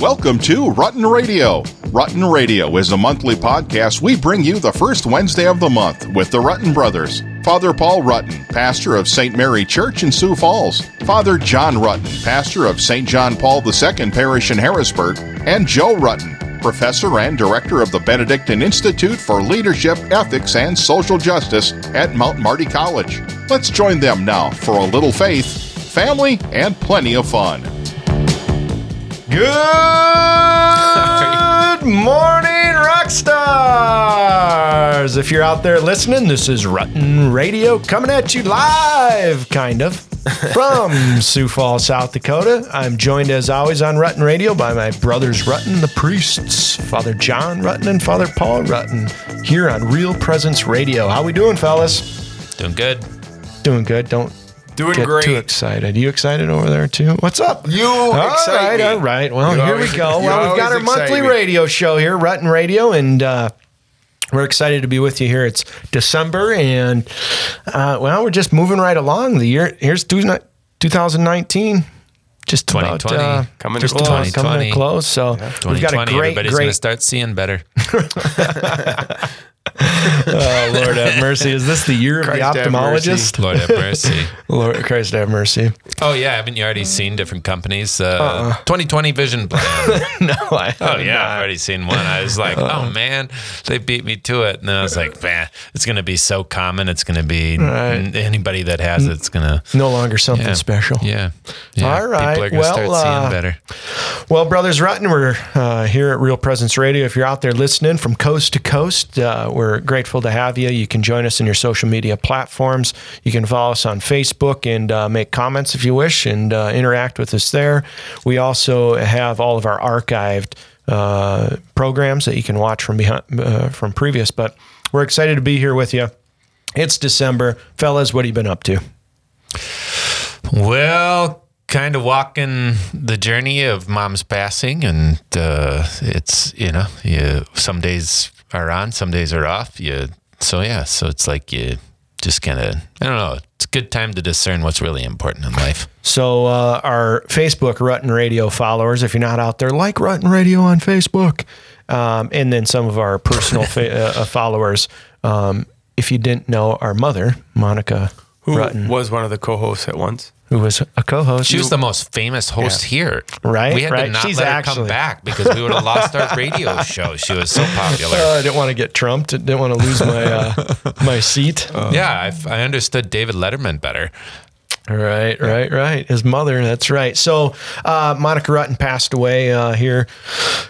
Welcome to Rutten Radio. Rutten Radio is a monthly podcast we bring you the first Wednesday of the month with the Rutten brothers. Father Paul Rutten, pastor of St. Mary Church in Sioux Falls. Father John Rutten, pastor of St. John Paul II Parish in Harrisburg. And Joe Rutten, professor and director of the Benedictine Institute for Leadership, Ethics, and Social Justice at Mount Marty College. Let's join them now for a little faith, family, and plenty of fun. Good morning, rock stars! If you're out there listening, this is Rutten Radio coming at you live, kind of, from Sioux Falls, South Dakota. I'm joined, as always, on Rutten Radio by my brothers Rutten, the priests, Father John Rutten and Father Paul Rutten, here on Real Presence Radio. How we doing, fellas? Doing good. Doing good. Don't Doing get great. too excited. You excited over there too? What's up? You All excite right, me. all right. Well, You here always- we go. Well, we've got our monthly me. radio show here, Rutten Radio, and uh, we're excited to be with you here. It's December, and uh, well, we're just moving right along. The year here's two- 2019. Just about 2020. uh, Coming to just close. about coming to close. So we've got a 2020, great, everybody's going to great. start seeing better. Oh Lord have mercy! Is this the year of Christ the have Lord have mercy. Lord Christ have mercy. Oh, yeah. Haven't you already seen different companies? Uh, 2020 Vision Plan. No, I Oh, yeah. not. I've already seen one. I was like, oh, man, they beat me to it. And then I was like, man, it's going to be so common. It's going to be Right. n- anybody that has it's going to. No longer something Yeah. special. Yeah. yeah. All right. People are going to Well, start uh, seeing better. Well, Brothers Rutten, we're uh, here at Real Presence Radio. If you're out there listening from coast to coast, uh, we're grateful to have you. You can join us in your social media platforms. You can follow us on Facebook and uh, make comments if you wish and uh, interact with us there. We also have all of our archived uh, programs that you can watch from behind, uh, from previous. But we're excited to be here with you. It's December, fellas. What have you been up to? Well, kind of walking the journey of mom's passing, and uh, it's you know, you some days are on, some days are off. You so yeah, so it's like you just kind of I don't know. It's a good time to discern what's really important in life. So, uh, our Facebook Rutten Radio followers, if you're not out there, like Rutten Radio on Facebook. Um, and then some of our personal fa- uh, uh, followers. Um, if you didn't know, our mother, Monica Who Rutten, was one of the co-hosts at once? Who was a co host. She was the most famous host here. Right, We had right. to not She's let her come back because we would have lost our radio show. She was so popular. Uh, I didn't want to get trumped. I didn't want to lose my uh, my seat. yeah, I, I understood David Letterman better. Right, right, right. His mother. That's right. So uh, Monica Rutten passed away uh, here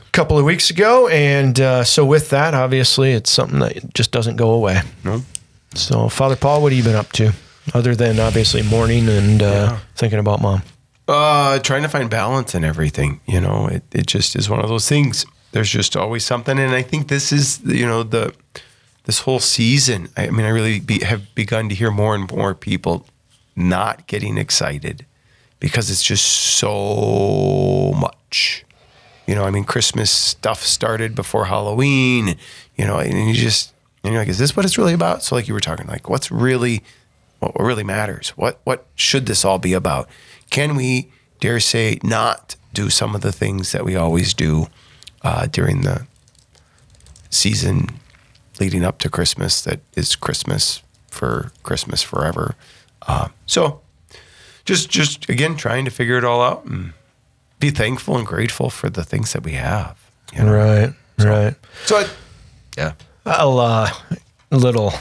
a couple of weeks ago, and uh, so with that, obviously, it's something that just doesn't go away. No. So, Father Paul, what have you been up to, other than obviously mourning and uh, thinking about mom? Uh, trying to find balance in everything. You know, it, it just is one of those things. There's just always something, and I think this is you know the this whole season. I mean, I really be, have begun to hear more and more people not getting excited because it's just so much. You know, I mean, Christmas stuff started before Halloween. You know, and you just and you're like, is this what it's really about? So, like you were talking, like, what's really what really matters? What what should this all be about? Can we dare say not do some of the things that we always do uh, during the season leading up to Christmas? That is Christmas for Christmas forever. Uh, so, just just again trying to figure it all out and be thankful and grateful for the things that we have. you know? Right, right. So, I, yeah. I'll uh, a little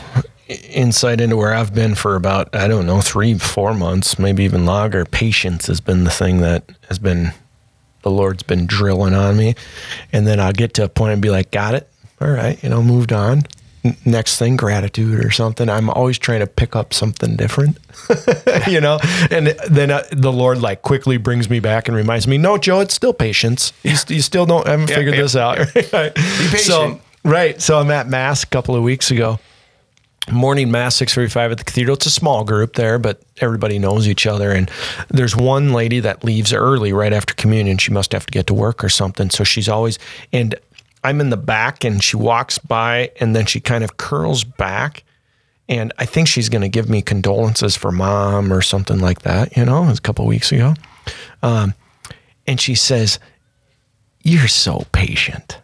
insight into where I've been for about I don't know three, four months, maybe even longer. Patience has been the thing that has been the Lord's been drilling on me, and then I'll get to a point and be like, "Got it, all right," you know, moved on. Next thing, gratitude or something. I'm always trying to pick up something different, you know. And then uh, the Lord like quickly brings me back and reminds me, "No, Joe, it's still patience. You, st- you still don't haven't Yeah, figured yeah, this out." Be patient. So, right. So I'm at mass a couple of weeks ago. Morning mass, six forty-five at the cathedral. It's a small group there, but everybody knows each other. And there's one lady that leaves early right after communion. She must have to get to work or something. So she's always and I'm in the back, and she walks by, and then she kind of curls back, and I think she's going to give me condolences for mom or something like that. You know, a couple weeks ago. Um, and she says, You're so patient.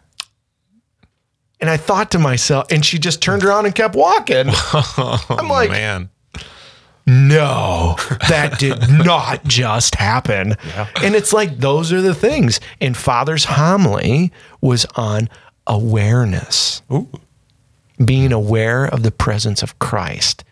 And I thought to myself, and she just turned around and kept walking. Oh, I'm like, Man. no, that did not just happen. And it's like, those are the things. And Father's homily was on awareness, being aware of the presence of Christ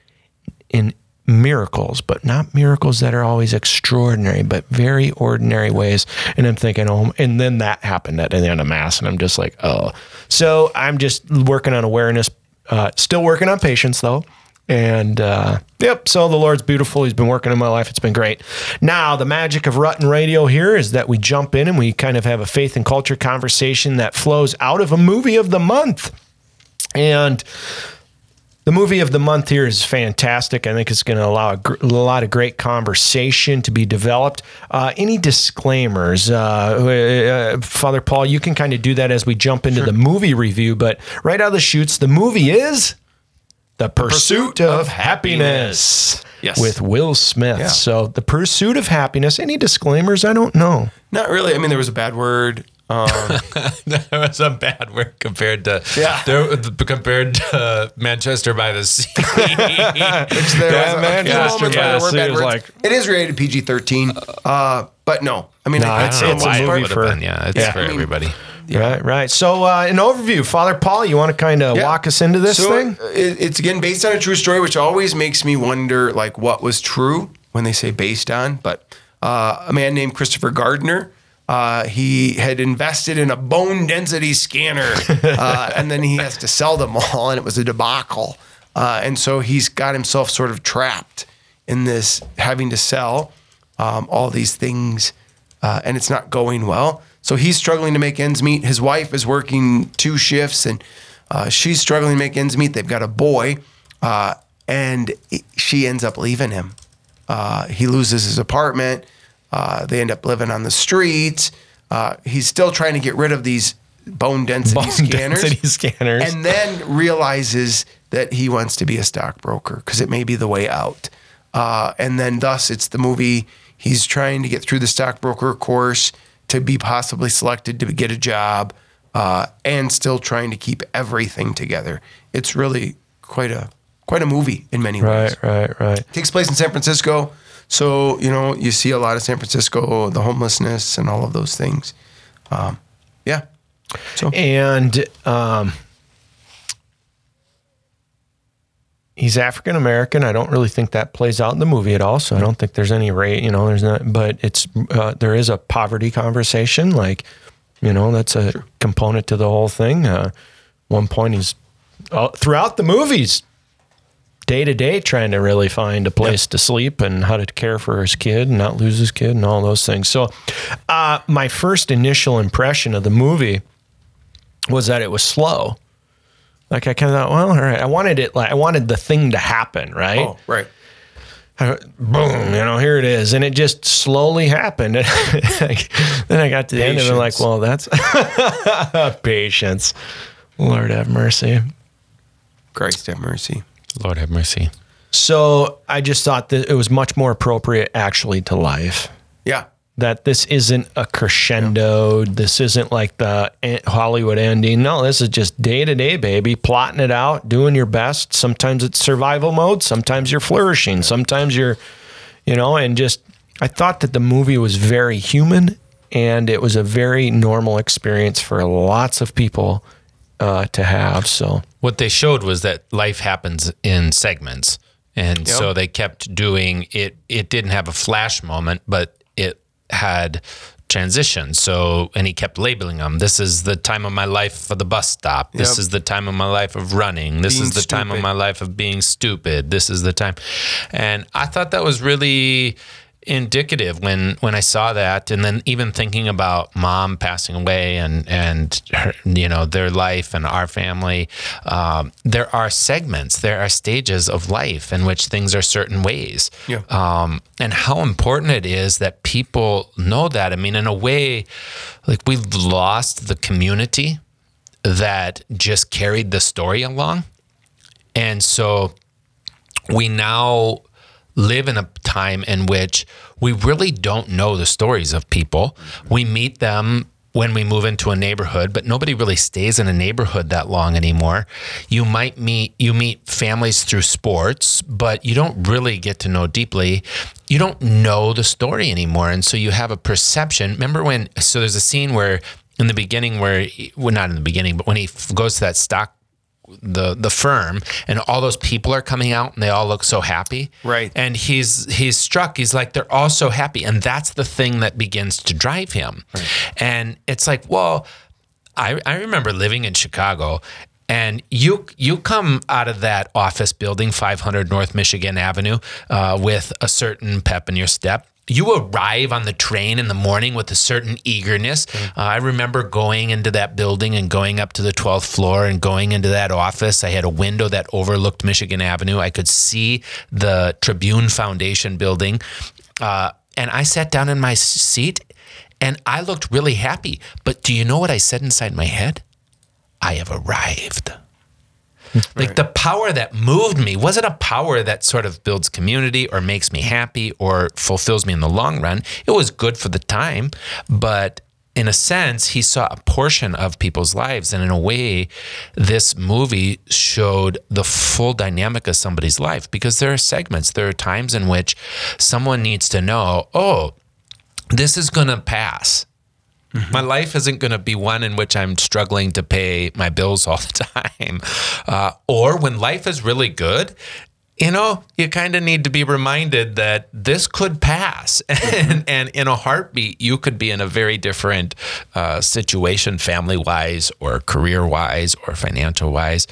in miracles, but not miracles that are always extraordinary, but very ordinary ways. And I'm thinking, oh, and then that happened at the end of Mass. And I'm just like, oh. So I'm just working on awareness, uh, still working on patience though. And uh, yep, so the Lord's beautiful. He's been working in my life. It's been great. Now, the magic of Rutten Radio here is that we jump in and we kind of have a faith and culture conversation that flows out of a movie of the month. And the movie of the month here is fantastic. I think it's going to allow a, gr- a lot of great conversation to be developed. Uh, any disclaimers, uh, uh, Father Paul? You can kind of do that as we jump into the movie review. But right out of the shoots, the movie is The Pursuit, Pursuit of, of Happiness. Yes. With Will Smith. Yeah. So, The Pursuit of Happiness. Any disclaimers? I don't know. Not really. I mean, there was a bad word. Um, that was a bad word compared to Yeah. there, compared to Manchester by the Sea. which there Yeah, was a man, few yeah, moments where yeah, there were so was like- it is rated PG thirteen, uh, but no, I mean, No, I, I'd I say it's a why it movie would have for- been. Yeah, it's Yeah. for I mean, everybody. Right, right. So, uh, an overview, Father Paul, you want to kind of Yeah. walk us into this so thing? It, it's again based on a true story, which always makes me wonder, like, what was true when they say based on. But uh, a man named Christopher Gardner, uh, he had invested in a bone density scanner, uh, and then he has to sell them all, and it was a debacle. Uh, and so he's got himself sort of trapped in this having to sell um, all these things, uh, and it's not going well. So he's struggling to make ends meet. His wife is working two shifts, and uh, she's struggling to make ends meet. They've got a boy, uh, and she ends up leaving him. Uh, he loses his apartment. Uh, they end up living on the streets. Uh, he's still trying to get rid of these bone density Bone scanners density scanners. and then realizes that he wants to be a stockbroker because it may be the way out. Uh, and then, thus, it's the movie. He's trying to get through the stockbroker course to be possibly selected to get a job, uh, and still trying to keep everything together. It's really quite a quite a movie in many ways. Right, right, right. takes place in San Francisco, so you know you see a lot of San Francisco, the homelessness, and all of those things. Um, yeah. So And um, he's African American. I don't really think that plays out in the movie at all. So I don't think there's any rate, you know, there's not, but it's, uh, there is a poverty conversation. Like, you know, that's a component to the whole thing. Uh, one point he's uh, throughout the movies, day to day, trying to really find a place to sleep and how to care for his kid and not lose his kid and all those things. So, uh, my first initial impression of the movie was that it was slow. Like I kind of thought, well, all right. I wanted it like I wanted the thing to happen, right? oh right. I- boom, you know, here it is, and it just slowly happened. Then I got to the end of it, like, well, that's patience. Lord have mercy. Christ have mercy. Lord have mercy. So I just thought that it was much more appropriate, actually, to life. Yeah. that this isn't a crescendo. This isn't like the Hollywood ending. No, this is just day to day, baby, plotting it out, doing your best. Sometimes it's survival mode. Sometimes you're flourishing. Sometimes you're, you know, and just, I thought that the movie was very human and it was a very normal experience for lots of people uh, to have. So, What they showed was that life happens in segments. And so they kept doing it. It didn't have a flash moment, but it had transition. So, and he kept labeling them. This is the time of my life for the bus stop. This Yep. is the time of my life of running. This Being is the time of my life of being stupid. This is the time. And I thought that was really indicative when when I saw that. And then even thinking about mom passing away and and her, you know their life and our family um, there are segments there are stages of life in which things are certain ways. Yeah. um, and how important it is that people know that. I mean in a way like we've lost the community that just carried the story along. And so we now live in a time in which we really don't know the stories of people. We meet them when we move into a neighborhood, but nobody really stays in a neighborhood that long anymore. You might meet you meet families through sports, but you don't really get to know deeply. You don't know the story anymore, and so you have a perception. Remember when? So there's a scene where in the beginning where well not in the beginning, but when he goes to that stock the the firm and all those people are coming out and they all look so happy. Right. and he's he's struck. He's like they're all so happy. And that's the thing that begins to drive him. And it's like well I, I remember living in chicago and you you come out of that office building 500 north michigan avenue uh, with a certain pep in your step you arrive on the train in the morning with a certain eagerness. Uh, I remember going into that building and going up to the 12th floor and going into that office. I had a window that overlooked Michigan Avenue. I could see the Tribune Foundation building. Uh, and I sat down in my seat and I looked really happy. But do you know what I said inside my head? I have arrived. Like the power that moved me wasn't a power that sort of builds community or makes me happy or fulfills me in the long run. It was good for the time, but in a sense, he saw a portion of people's lives. And in a way, this movie showed the full dynamic of somebody's life because there are segments, there are times in which someone needs to know, oh, this is going to pass. My life isn't going to be one in which I'm struggling to pay my bills all the time. Uh, or when life is really good, you know, you kind of need to be reminded that this could pass. and, and in a heartbeat, you could be in a very different uh, situation, family wise, or career wise, or financial wise.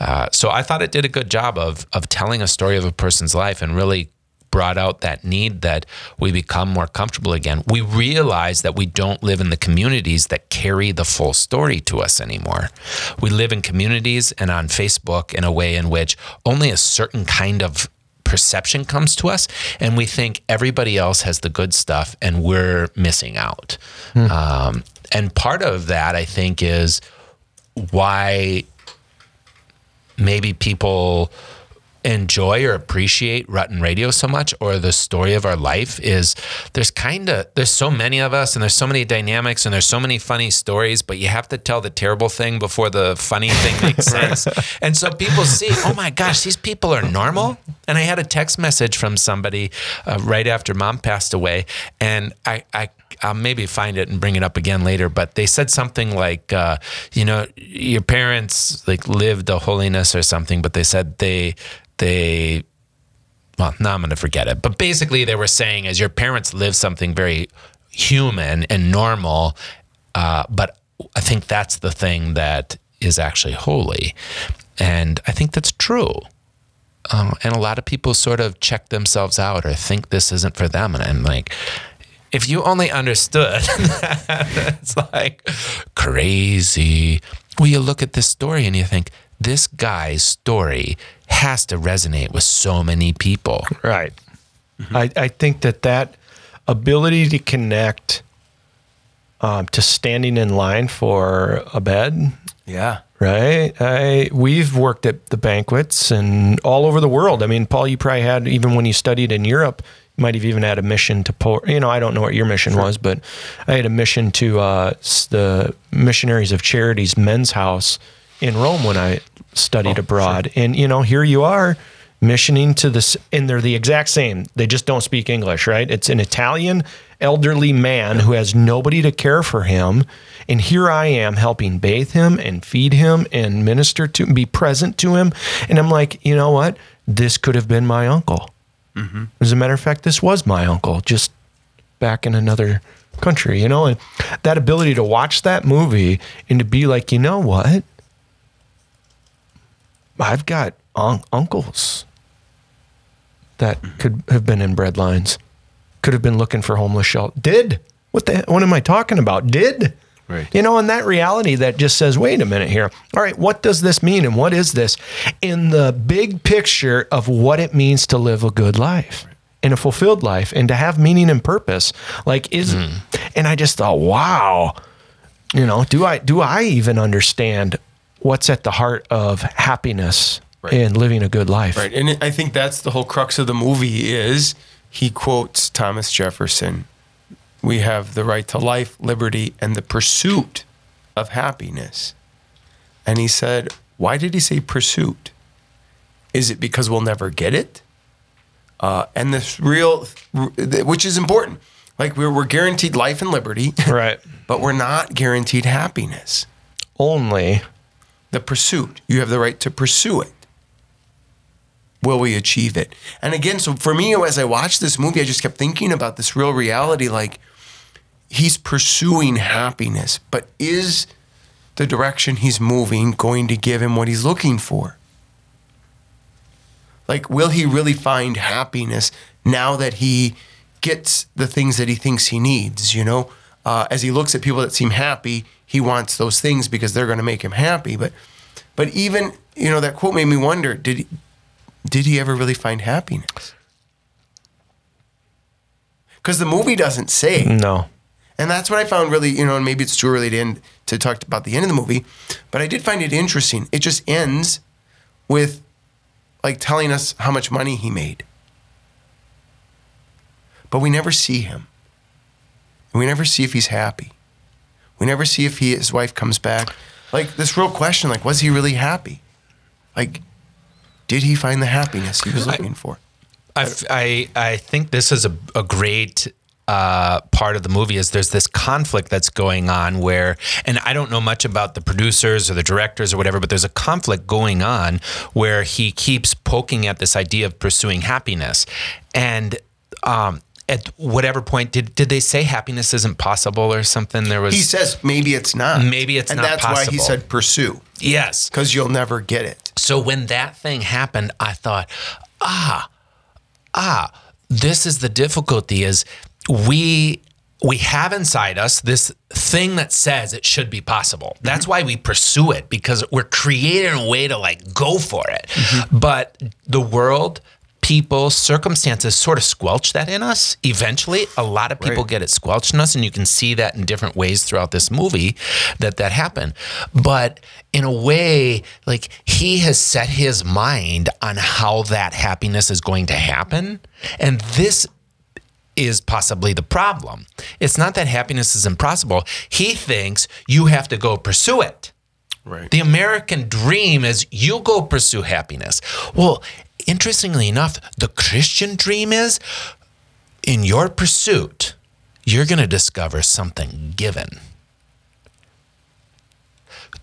Uh, so I thought it did a good job of, of telling a story of a person's life and really brought out that need that we become more comfortable again. We realize that we don't live in the communities that carry the full story to us anymore. We live in communities and on Facebook in a way in which only a certain kind of perception comes to us, and we think everybody else has the good stuff and we're missing out. Um, and part of that, I think, is why maybe people enjoy or appreciate Rutten Radio so much or the story of our life is there's kind of there's so many of us and there's so many dynamics and there's so many funny stories but you have to tell the terrible thing before the funny thing makes sense. And so people see oh my gosh these people are normal. And I had a text message from somebody uh, right after mom passed away. And I I I'll maybe find it and bring it up again later. But they said something like, uh, you know, your parents like lived a holiness or something, but they said they they well, now I'm going to forget it. But basically, they were saying as your parents live something very human and normal, uh, but I think that's the thing that is actually holy, and I think that's true. Um, and a lot of people sort of check themselves out or think this isn't for them, and I'm like. If you only understood, it's like crazy. Well, you look at this story and you think, this guy's story has to resonate with so many people. Right. I, I think that that ability to connect um, to standing in line for a bed, Yeah. right? I we've worked at the banquets and all over the world. I mean, Paul, you probably had even when you studied in Europe, you might have even had a mission to pour. You know, I don't know what your mission was, but I had a mission to uh, the Missionaries of Charities men's house in Rome when I studied oh, abroad. And you know, here you are missioning to this and they're the exact same. They just don't speak English, right? It's an Italian elderly man who has nobody to care for him. And here I am helping bathe him and feed him and minister to be present to him. And I'm like, you know what? This could have been my uncle. Mm-hmm. As a matter of fact, this was my uncle, just back in another country, you know? And that ability to watch that movie and to be like, you know what? I've got un- uncles that could have been in bread lines, could have been looking for homeless shelter. Did what the what am I talking about? Did Right. you know? And that reality that just says, wait a minute here. All right, what does this mean, and what is this in the big picture of what it means to live a good life? And a fulfilled life, and to have meaning and purpose, like is, mm. and I just thought, wow, you know, do I do I even understand what's at the heart of happiness and living a good life? Right. And I think that's the whole crux of the movie is he quotes Thomas Jefferson we have the right to life, liberty, and the pursuit of happiness. And he said, Why did he say pursuit? Is it because we'll never get it? Uh, and this real, which is important. Like we're, we're guaranteed life and liberty, Right. but we're not guaranteed happiness. Only The pursuit, you have the right to pursue it. Will we achieve it? And again, so for me, as I watched this movie, I just kept thinking about this real reality like he's pursuing happiness, but is the direction he's moving going to give him what he's looking for? Like, will he really find happiness now that he gets the things that he thinks he needs? You know, uh, as he looks at people that seem happy, he wants those things because they're going to make him happy. But, but even you know that quote made me wonder: did he, did he ever really find happiness? Because the movie doesn't say. no. And that's what I found really, you know, and maybe it's too early to end to talk about the end of the movie, but I did find it interesting. It just ends with like telling us how much money he made. But we never see him. We never see if he's happy. We never see if he his wife comes back. Like this real question, like was he really happy? Like did he find the happiness he was looking for? I I think this is a, a great uh, part of the movie is there's this conflict that's going on where, and I don't know much about the producers or the directors or whatever, but there's a conflict going on where he keeps poking at this idea of pursuing happiness. And um, at whatever point, did, did they say happiness isn't possible or something? There was, He says maybe it's not. Maybe it's and not And that's why he said pursue. yes. Because you'll never get it. So when that thing happened, I thought, ah, ah, this is the difficulty is we we have inside us this thing that says it should be possible. That's why we pursue it because we're creating a way to like go for it. But the world, people, circumstances sort of squelch that in us. Eventually, a lot of people Right. get it squelched in us, and you can see that in different ways throughout this movie that that happened. But in a way, like he has set his mind on how that happiness is going to happen, and this is possibly the problem. It's not that happiness is impossible. He thinks you have to go pursue it. Right. The American dream is you go pursue happiness. Well, interestingly enough, the Christian dream is in your pursuit, you're going to discover something given.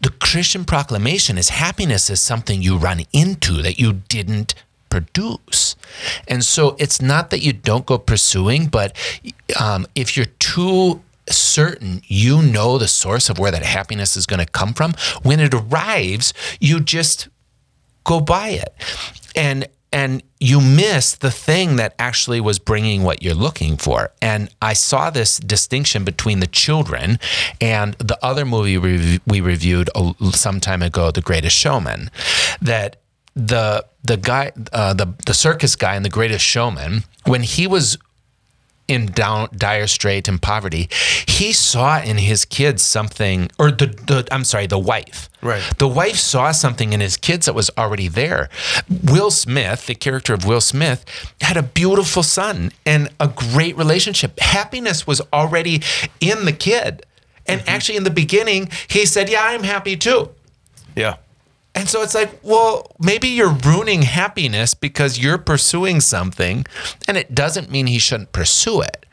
The Christian proclamation is happiness is something you run into that you didn't produce. And so it's not that you don't go pursuing, but um, if you're too certain you know the source of where that happiness is going to come from, when it arrives, you just go buy it. And and you miss the thing that actually was bringing what you're looking for. And I saw this distinction between the children and the other movie we, we reviewed some time ago, The Greatest Showman, that the the guy, uh, the the circus guy in The Greatest Showman, when he was in down dire strait and poverty, he saw in his kids something, or the, the I'm sorry, the wife. Right. The wife saw something in his kids that was already there. Will Smith, the character of Will Smith, had a beautiful son and a great relationship. Happiness was already in the kid. And mm-hmm. actually, in the beginning, he said, Yeah, I'm happy too. Yeah. And so it's like, well, maybe you're ruining happiness because you're pursuing something, and it doesn't mean he shouldn't pursue it.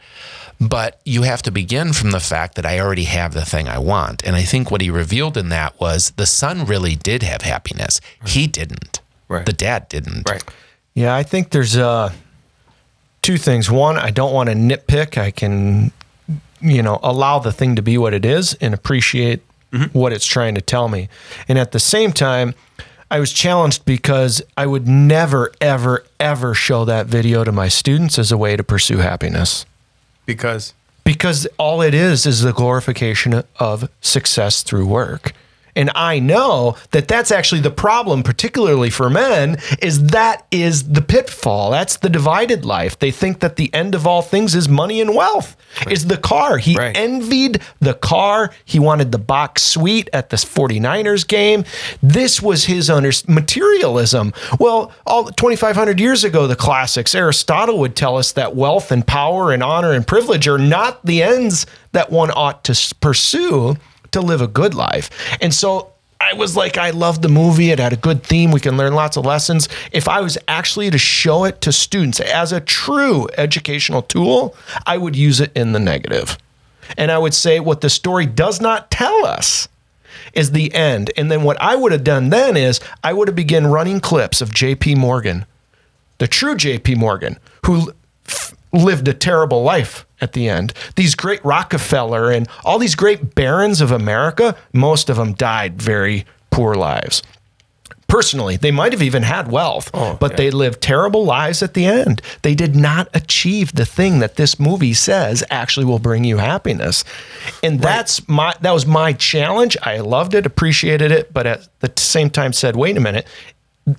But you have to begin from the fact that I already have the thing I want. And I think what he revealed in that was the son really did have happiness. He didn't. Right. The dad didn't. Right. Yeah, I think there's uh, two things. One, I don't want to nitpick. I can, you know, allow the thing to be what it is and appreciate Mm-hmm. what it's trying to tell me. And at the same time, I was challenged because I would never, ever, ever show that video to my students as a way to pursue happiness. Because Because all it is is the glorification of success through work. And I know that that's actually the problem, particularly for men, is that is the pitfall. That's the divided life. They think that the end of all things is money and wealth, is the car. He Right. envied the car. He wanted the box suite at the 49ers game. This was his under- materialism. Well, all 2500 years ago the classics Aristotle would tell us that wealth and power and honor and privilege are not the ends that one ought to pursue to live a good life. And so I was like, I love the movie. It had a good theme. We can learn lots of lessons. If I was actually to show it to students as a true educational tool, I would use it in the negative. And I would say what the story does not tell us is the end. And then what I would have done then is I would have begun running clips of JP Morgan, the true JP Morgan, who lived a terrible life at the end. These great Rockefeller and all these great barons of America, most of them died very poor lives. Personally, they might have even had wealth, oh, but they lived terrible lives at the end. They did not achieve the thing that this movie says actually will bring you happiness. And that's my that was my challenge. I loved it, appreciated it, but at the same time said, "Wait a minute.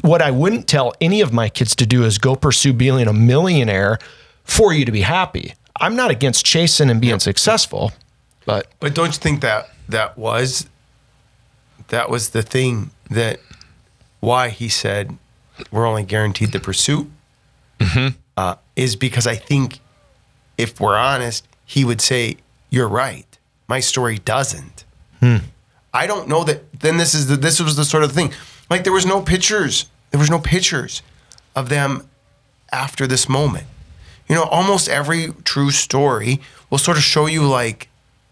What I wouldn't tell any of my kids to do is go pursue being a millionaire for you to be happy. I'm not against chasing and being successful, but But don't you think that that was that was the thing that why he said we're only guaranteed the pursuit uh, is because I think if we're honest, he would say you're right. My story doesn't. I don't know that. Then this is the this was the sort of thing. Like there was no pictures. There was no pictures of them after this moment. You know, almost every true story will sort of show you like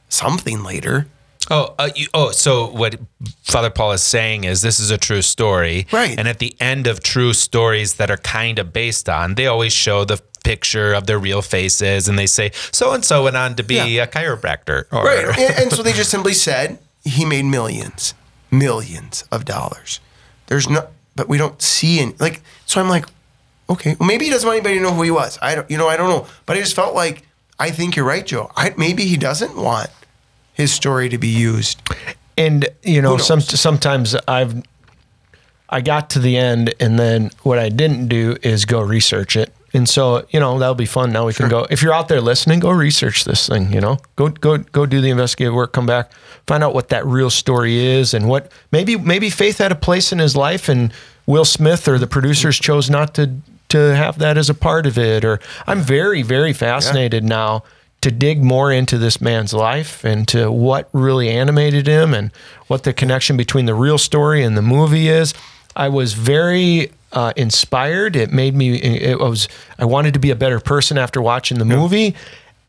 something later. Oh, uh, you, oh, so what Father Paul is saying is this is a true story, Right. And at the end of true stories that are kind of based on, they always show the picture of their real faces, and they say so and so went on to be Yeah. a chiropractor, or, Right. and, and so they just simply said he made millions, millions of dollars. There's no, but we don't see any, like, so I'm like, okay, well, maybe he doesn't want anybody to know who he was. I don't, you know, I don't know. But I just felt like, I think you're right, Joe. I, maybe he doesn't want his story to be used. and you know some sometimes i've i got to the end and then what i didn't do is go research it and so you know that'll be fun now we can go if you're out there listening go research this thing you know go go go do the investigative work come back find out what that real story is and what maybe maybe faith had a place in his life and will smith or the producers chose not to to have that as a part of it or i'm very very fascinated now to dig more into this man's life and to what really animated him and what the connection between the real story and the movie is. I was very uh, inspired. It made me. It was. I wanted to be a better person after watching the movie.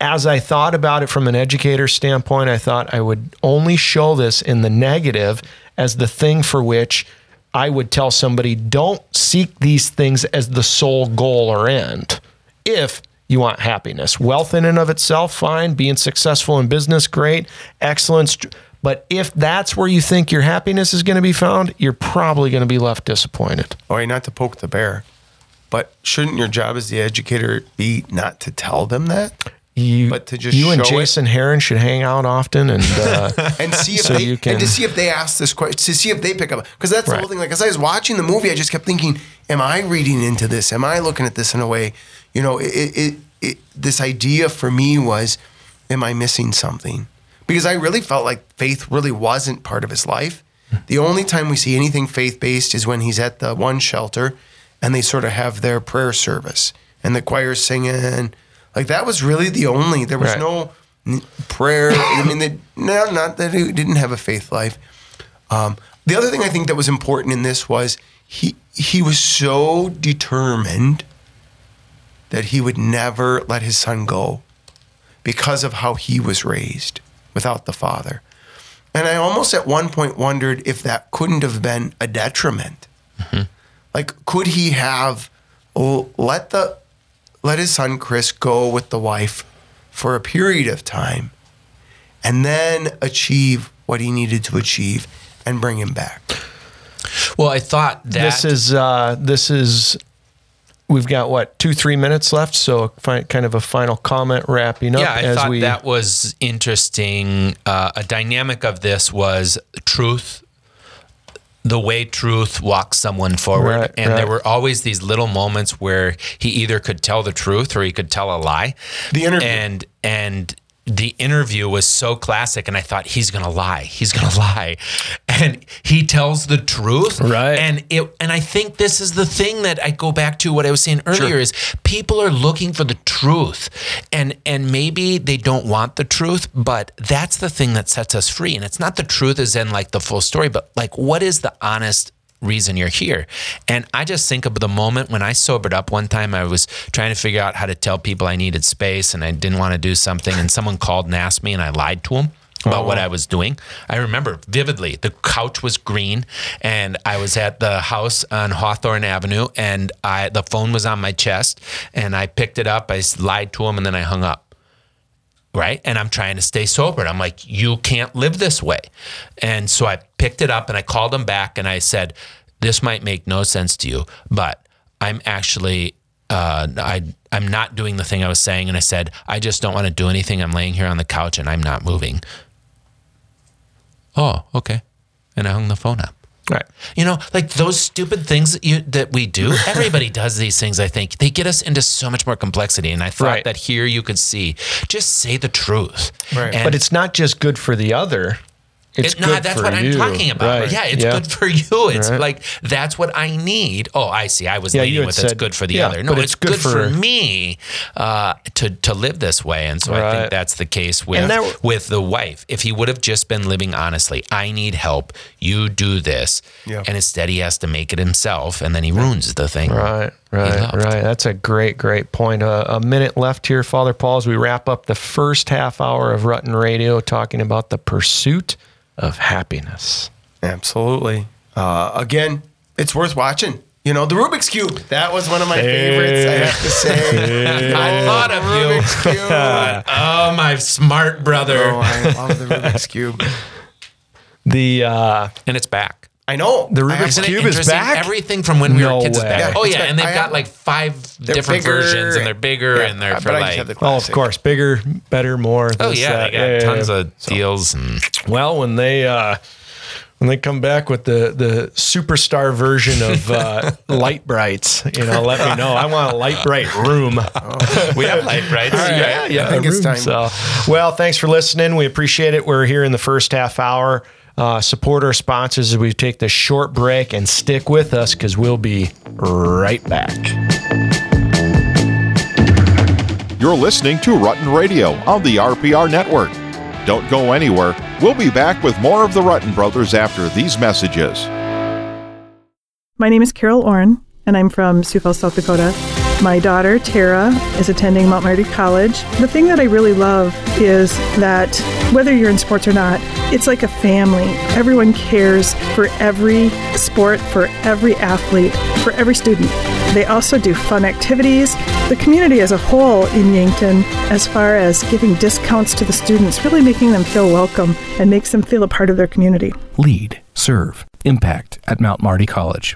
As I thought about it from an educator standpoint, I thought I would only show this in the negative as the thing for which I would tell somebody don't seek these things as the sole goal or end. If you want happiness, wealth in and of itself, fine. Being successful in business, great. Excellence. But if that's where you think your happiness is going to be found, you're probably going to be left disappointed. All right, not to poke the bear, but shouldn't your job as the educator be not to tell them that? You, But to just you and show it- Jason Heron should hang out often, and uh, and see if So they you can- and to see if they ask this question to see if they pick up because that's the whole thing. Like as I was watching the movie, I just kept thinking, "Am I reading into this? Am I looking at this in a way?" You know, it, it, it this idea for me was, "Am I missing something?" Because I really felt like faith really wasn't part of his life. The only time we see anything faith based is when he's at the one shelter, and they sort of have their prayer service and the choir's singing. Like that was really the only. There was Right. no prayer. I mean, they, no, not that he didn't have a faith life. Um, the other thing I think that was important in this was he he was so determined that he would never let his son go because of how he was raised without the father. And I almost at one point wondered if that couldn't have been a detriment. Like, could he have let the let his son Chris go with the wife for a period of time and then achieve what he needed to achieve and bring him back? Well, I thought that this is uh, this is. We've got what two three minutes left, so fi- kind of a final comment wrapping up yeah, I as thought we that was interesting. Uh, a dynamic of this was truth the way truth walks someone forward. Right, and there were always these little moments where he either could tell the truth or he could tell a lie. The interview. And and the interview was so classic and I thought he's to lie. He's to lie. And he tells the truth. Right. And it and I think this is the thing that I go back to what I was saying earlier is people are looking for the truth. And and maybe they don't want the truth, but that's the thing that sets us free. And it's not the truth as in like the full story, but like what is the honest reason you're here. And I just think of the moment when I sobered up one time, I was trying to figure out how to tell people I needed space and I didn't want to do something. And someone called and asked me, and I lied to them about what oh. I was doing. I remember vividly the couch was green and I was at the house on Hawthorne Avenue and I the phone was on my chest and I picked it up, I lied to him and then I hung up right? And I'm trying to stay sober. And I'm like, you can't live this way. And so I picked it up and I called him back and I said, this might make no sense to you, but I'm actually. Uh, I I'm not doing the thing I was saying, and I said I just don't want to do anything. I'm laying here on the couch and I'm not moving. Oh, okay, and I hung the phone up. Right. You know, like those stupid things that, you, that we do. Everybody does these things. I think they get us into so much more complexity. And I thought Right. that here you could see, just say the truth. Right. And But it's not just good for the other. It's it- no, good that's what I'm talking about. Right. Yeah, it's Yeah. good for you. It's Right. like that's what I need. Oh, I see. I was Yeah, leading with it's good for the yeah, other. No, but it's, good, for, for- me uh, to to live this way. And so I think that's the case with with the wife. If he would have just been living honestly, I need help. You do this, Yeah. and instead he has to make it himself, and then he ruins the thing. Right, right, right. That's a great, great point. Uh, a minute left here, Father Paul, as we wrap up the first half hour of Rutten Radio, talking about the pursuit of happiness. Absolutely. Uh, again, it's worth watching. You know, the Rubik's Cube. That was one of my favorites, I have to say. I thought of you. Rubik's Cube. Oh, my smart brother. oh, I love the Rubik's Cube. The uh, and it's back. I know. The I Rubik's Isn't Cube is back? Everything from when we No were kids way. is back. Yeah, oh yeah, back. and they've I got have- like five different bigger, versions, and they're bigger, Yeah, and they're but for I just like. have the oh, of course, bigger, better, more. Oh this, yeah, that. they got Yeah, tons yeah. of deals and Well, when they uh, when they come back with the the superstar version of uh, Lite-Brites, you know, let me know. I want a Lite-Brite room. we have light brights. yeah, yeah. I think a it's room. time. So, well, thanks for listening. We appreciate it. We're here in the first half hour. Uh, support our sponsors as we take this short break and stick with us because we'll be right back. You're listening to Rutten Radio on the RPR Network. Don't go anywhere. We'll be back with more of the Rutten Brothers after these messages. My name is Carol Orn, and I'm from Sioux Falls, South Dakota. My daughter, Tara, is attending Mount Marty College. The thing that I really love is that whether you're in sports or not, it's like a family. Everyone cares for every sport, for every athlete, for every student. They also do fun activities. The community as a whole in Yankton, as far as giving discounts to the students, really making them feel welcome and makes them feel a part of their community. Lead, serve, impact at Mount Marty College.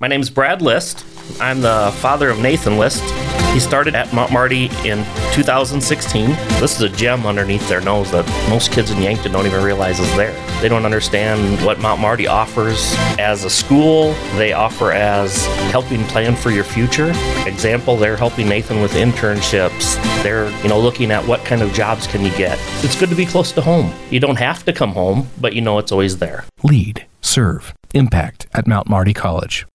My name is Brad List. I'm the father of Nathan List. He started at Mount Marty in 2016. This is a gem underneath their nose that most kids in Yankton don't even realize is there. They don't understand what Mount Marty offers as a school. They offer as helping plan for your future. Example, they're helping Nathan with internships. They're, you know, looking at what kind of jobs can you get. It's good to be close to home. You don't have to come home, but you know it's always there. Lead, serve, impact at Mount Marty College.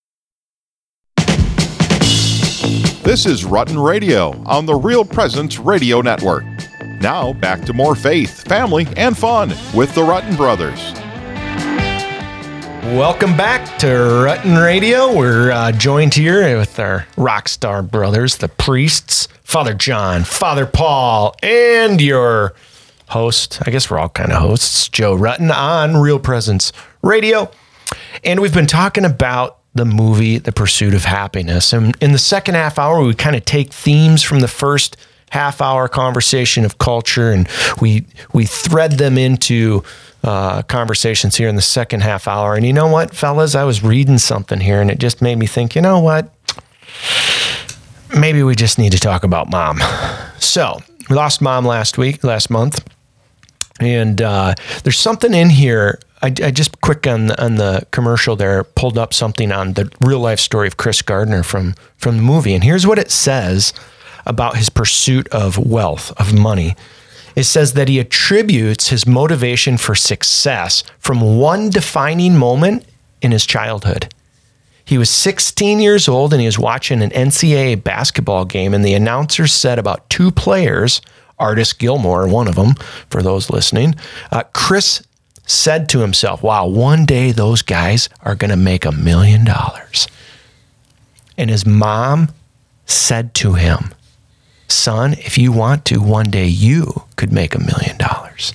This is Rutten Radio on the Real Presence Radio Network. Now, back to more faith, family, and fun with the Rutten Brothers. Welcome back to Rutten Radio. We're uh, joined here with our rock star brothers, the priests, Father John, Father Paul, and your host. I guess we're all kind of hosts, Joe Rutten on Real Presence Radio. And we've been talking about the movie The Pursuit of Happiness. And in the second half hour, we kind of take themes from the first half hour conversation of culture and we we thread them into uh, conversations here in the second half hour. And you know what, fellas, I was reading something here and it just made me think, you know what? Maybe we just need to talk about mom. So we lost mom last week, last month. And uh, there's something in here. I, I just quick on the, on the commercial there pulled up something on the real life story of Chris Gardner from from the movie, and here's what it says about his pursuit of wealth of money. It says that he attributes his motivation for success from one defining moment in his childhood. He was 16 years old and he was watching an NCAA basketball game, and the announcer said about two players Artis Gilmore, one of them, for those listening. Uh, Chris said to himself, Wow, one day those guys are going to make a million dollars. And his mom said to him, Son, if you want to, one day you could make a million dollars.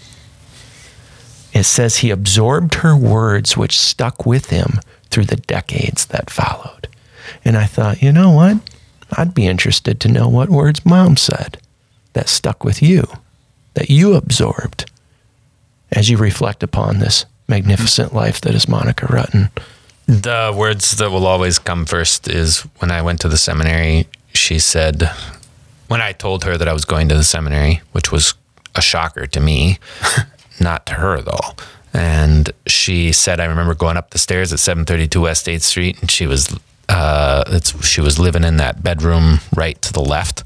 It says he absorbed her words, which stuck with him through the decades that followed. And I thought, you know what? I'd be interested to know what words mom said that stuck with you, that you absorbed as you reflect upon this magnificent life that is Monica Rutten? The words that will always come first is when I went to the seminary, she said, when I told her that I was going to the seminary, which was a shocker to me, not to her though. And she said, I remember going up the stairs at 732 West 8th Street, and she was, uh, she was living in that bedroom right to the left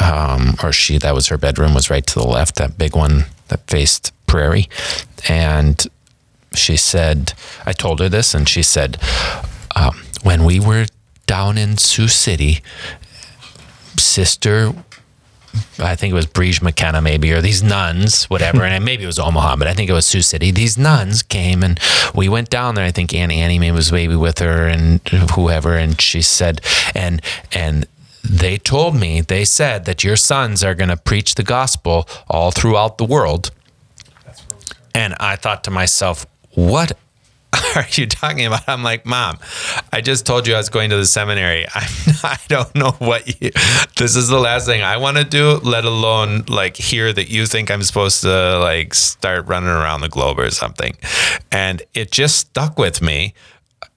um, or she that was her bedroom was right to the left, that big one that faced Prairie, and she said, I told her this, and she said, um, when we were down in Sioux City, sister I think it was Briege McKenna, maybe, or these nuns, whatever. and maybe it was Omaha, but I think it was Sioux City. These nuns came and we went down there. I think Aunt Annie maybe was maybe with her and whoever. And she said, and, and they told me, they said that your sons are going to preach the gospel all throughout the world. And I thought to myself, what are you talking about? I'm like, Mom, I just told you I was going to the seminary. I'm, I don't know what you, this is the last thing I want to do, let alone like hear that you think I'm supposed to like start running around the globe or something. And it just stuck with me.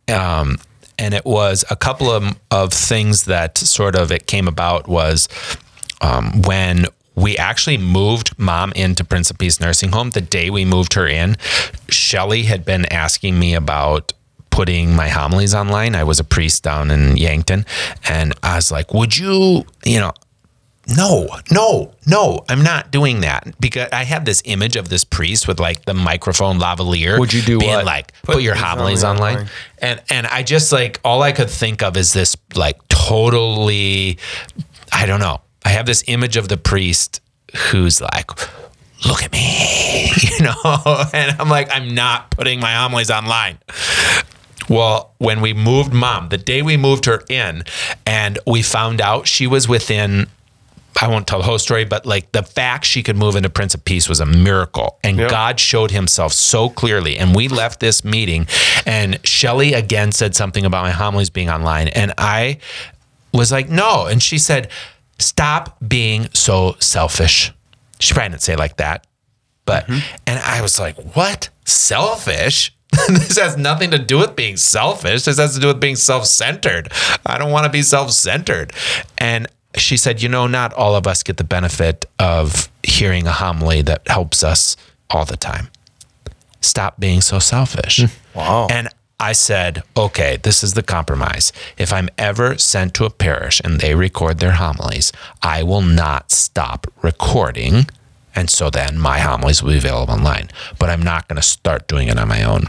Um, and it was a couple of, of things that sort of it came about was um, when we actually moved mom into Prince of Peace nursing home the day we moved her in shelly had been asking me about putting my homilies online. I was a priest down in yankton. And i was like would you you know no, no, no, I'm not doing that because I have this image of this priest with like the microphone lavalier. Would you do being what? like put, your homilies online. online? And and I just like all I could think of is this like totally I don't know. I have this image of the priest who's like look at me, you know, and I'm like I'm not putting my homilies online. Well, when we moved mom, the day we moved her in, and we found out she was within I won't tell the whole story, but like the fact she could move into Prince of Peace was a miracle. And yep. God showed himself so clearly. And we left this meeting, and Shelly again said something about my homilies being online. And I was like, no. And she said, stop being so selfish. She probably didn't say it like that. But, mm-hmm. and I was like, what? Selfish? this has nothing to do with being selfish. This has to do with being self centered. I don't want to be self centered. And she said, you know, not all of us get the benefit of hearing a homily that helps us all the time. Stop being so selfish. Hmm. Wow. And I said, okay, this is the compromise. If I'm ever sent to a parish and they record their homilies, I will not stop recording. And so then my homilies will be available online. But I'm not going to start doing it on my own.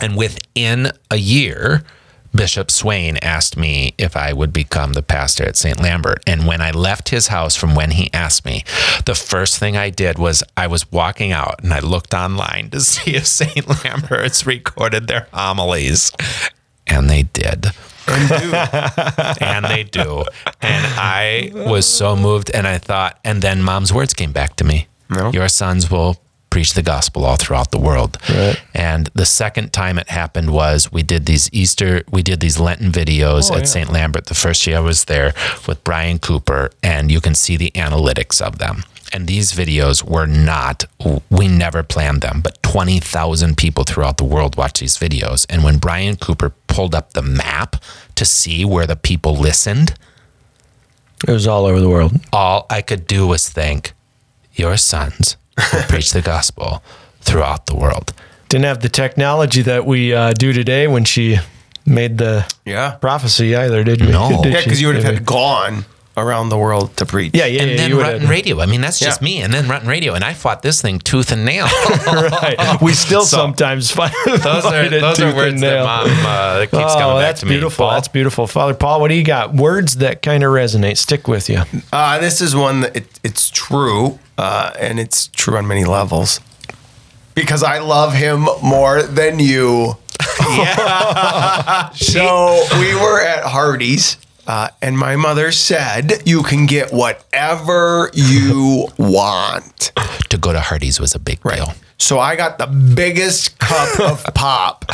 And within a year, Bishop Swain asked me if I would become the pastor at St. Lambert. And when I left his house from when he asked me, the first thing I did was I was walking out and I looked online to see if St. Lambert's recorded their homilies. And they did. And and they do. And I was so moved. And I thought, and then mom's words came back to me. No. Your sons will preach the gospel all throughout the world. Right. And the second time it happened was we did these Easter, we did these Lenten videos oh, at St. Lambert the first year I was there with Brian Cooper, and you can see the analytics of them. And these videos were not, we never planned them, but 20,000 people throughout the world watch these videos. And when Brian Cooper pulled up the map to see where the people listened, It was all over the world. all I could do was think, your sons preach the gospel throughout the world. Didn't have the technology that we uh, do today when she made the Yeah. prophecy either, did you? No. Did Yeah, because you would have had gone around the world to preach. Yeah, yeah, and yeah. then Rotten have- Radio. I mean, that's just Yeah. me. And then Rutten Radio. And I fought this thing tooth and nail. right. We still So- sometimes fight. those are find it those are words and that nail. mom uh, that keeps oh, coming back that's to me. beautiful. Paul? That's beautiful. Father Paul, what do you got? Words that kind of resonate, stick with you. Uh, this is one that it, it's true, uh, and it's true on many levels. Because I love him more than you. Yeah. so we were at Hardee's, uh, and my mother said, You can get whatever you want. to go to Hardee's was a big deal. So I got the biggest cup of pop.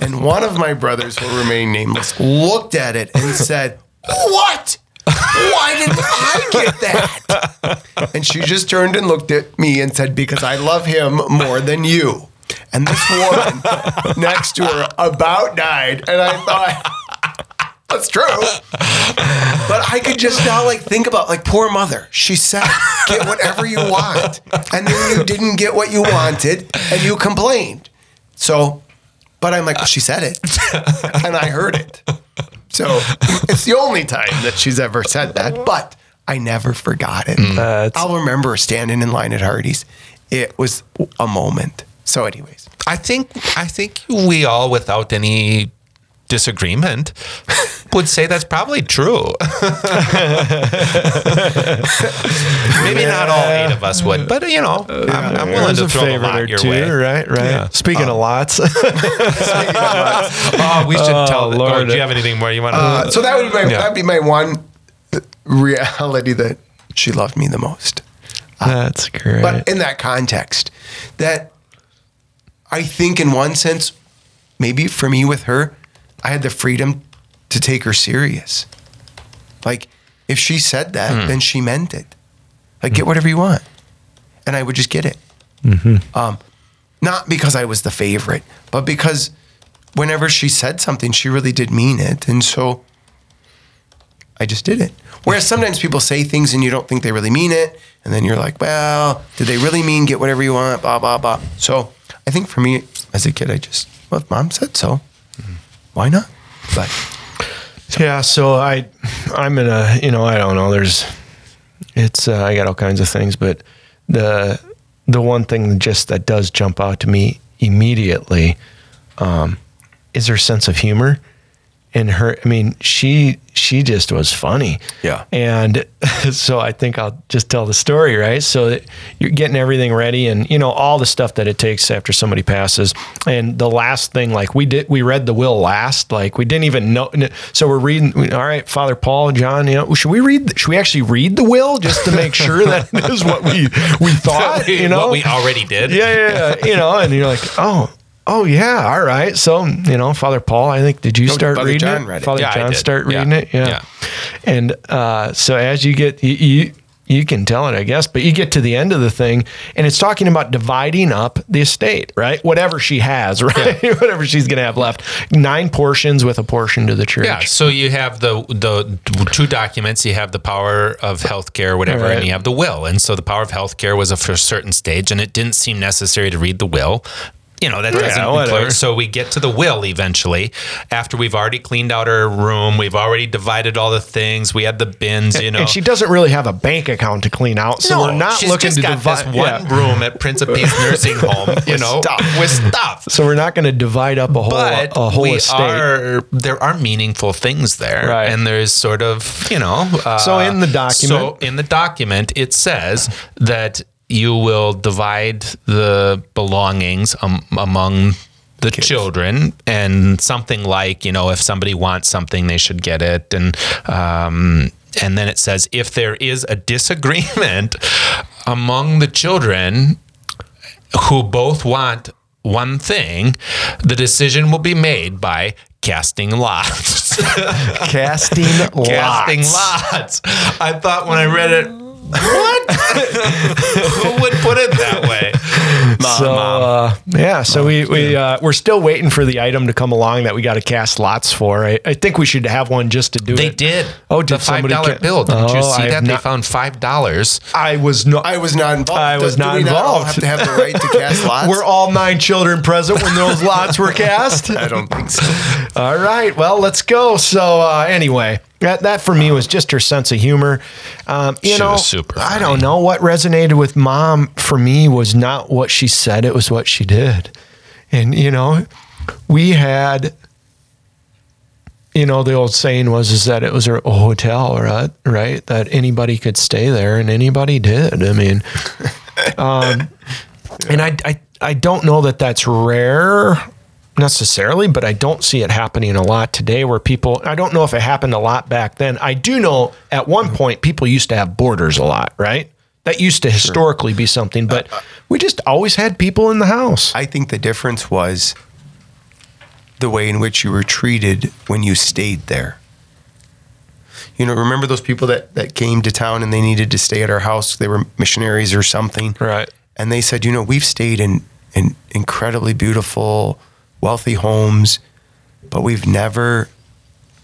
And one of my brothers, will remain nameless, looked at it and said, What? Why didn't I get that? And she just turned and looked at me and said, Because I love him more than you. And this woman next to her about died. And I thought, that's true. But I could just now like think about like poor mother. She said, get whatever you want. And then you didn't get what you wanted and you complained. So, but I'm like, well, she said it. And I heard it. So it's the only time that she's ever said that. But I never forgot it. Mm. That's- I'll remember standing in line at Hardee's. It was a moment. So, anyways. I think I think we all, without any disagreement, would say that's probably true. Maybe not all eight of us would, but you know, I'm, I'm willing There's to a throw the favorite lot your two, way. right? Right. Yeah. Speaking of lots, Oh, we should Oh, tell. Lord, Lord. do you have anything more you want to? Uh, so that would be my, Yeah. that'd be my one reality that she loved me the most. that's great. But in that context, that I think in one sense, maybe for me with her, I had the freedom to take her serious. Like if she said that, hmm. then she meant it. Like get hmm. whatever you want, and I would just get it. Mm-hmm. Um, not because I was the favorite, but because whenever she said something, she really did mean it, and so I just did it. Whereas sometimes people say things and you don't think they really mean it, and then you're like, well, did they really mean get whatever you want? Blah blah blah. So I think for me as a kid, I just well, mom said so, hmm. Why not? But Yeah, so I, I'm in a, you know, I don't know. There's, it's, uh, I got all kinds of things, but the, the one thing just that does jump out to me immediately, um, is her sense of humor, and her. I mean, she she just was funny. Yeah. And so I think I'll just tell the story, right? So you're getting everything ready and you know all the stuff that it takes after somebody passes. And the last thing like we did we read the will last, like we didn't even know so we're reading all right, Father Paul, John, you know, should we read should we actually read the will just to make sure that it is what we we thought, you know? what we already did. yeah, yeah, yeah, you know, and you're like, "Oh, Oh yeah, all right. So you know, Father Paul, I think did you No, start Father reading John it? read it. Father Yeah, John start Yeah. reading it. Yeah. Yeah. And uh, so as you get you, you you can tell it, I guess, but you get to the end of the thing, and it's talking about dividing up the estate, right? Whatever she has, right? Whatever she's gonna have left, nine portions with a portion to the church. Yeah, so you have the the two documents. You have the power of health healthcare, whatever, Right. and you have the will. And so the power of healthcare was a for a certain stage, and it didn't seem necessary to read the will. You know that doesn't. whatever. so we get to the will eventually after we've already cleaned out her room. We've already divided all the things. We had the bins. You know, And she doesn't really have a bank account to clean out, so we're not looking to divide. one yeah. room at Prince of Peace Nursing Home. You know, stuff. with stuff. So we're not going to divide up a whole but a whole we estate. are there are meaningful things there Right. and there's sort of you know uh, So in the document- so in the document it says that you will divide the belongings um, among the children and something like you know if somebody wants something they should get it and um, and then it says if there is a disagreement among the children who both want one thing, the decision will be made by casting lots. Casting lots. casting lots. I thought when I read it, what? who would put it that way? so uh, yeah, so we we uh, we're still waiting for the item to come along that we got to cast lots for. I, I think we should have one just to do They it. They did. Oh, did the five somebody dollar ca- bill? Didn't you Oh, see I that? have They found five dollars. I was no. I was not involved. I was Do not we all involved. have to have the right to cast lots? Were all nine children present when those lots were cast? I don't think so. All right, well, let's go. So uh, anyway, that that for me was just her sense of humor. Um, you She know, was super I don't know what resonated with mom for me was not what she said; it was what she did. And you know, we had. You know, the old saying was is that it was a hotel, right? Right, that anybody could stay there, and anybody did. I mean, um, and I, I, I don't know that that's rare necessarily, but I don't see it happening a lot today where people, I don't know if it happened a lot back then. I do know at one point people used to have borders a lot, right? That used to historically be something, but uh, uh, we just always had people in the house. I think the difference was the way in which you were treated when you stayed there. You know, remember those people that, that came to town and they needed to stay at our house? They were missionaries or something. Right. And they said, you know, we've stayed in, in incredibly beautiful, wealthy homes, but we've never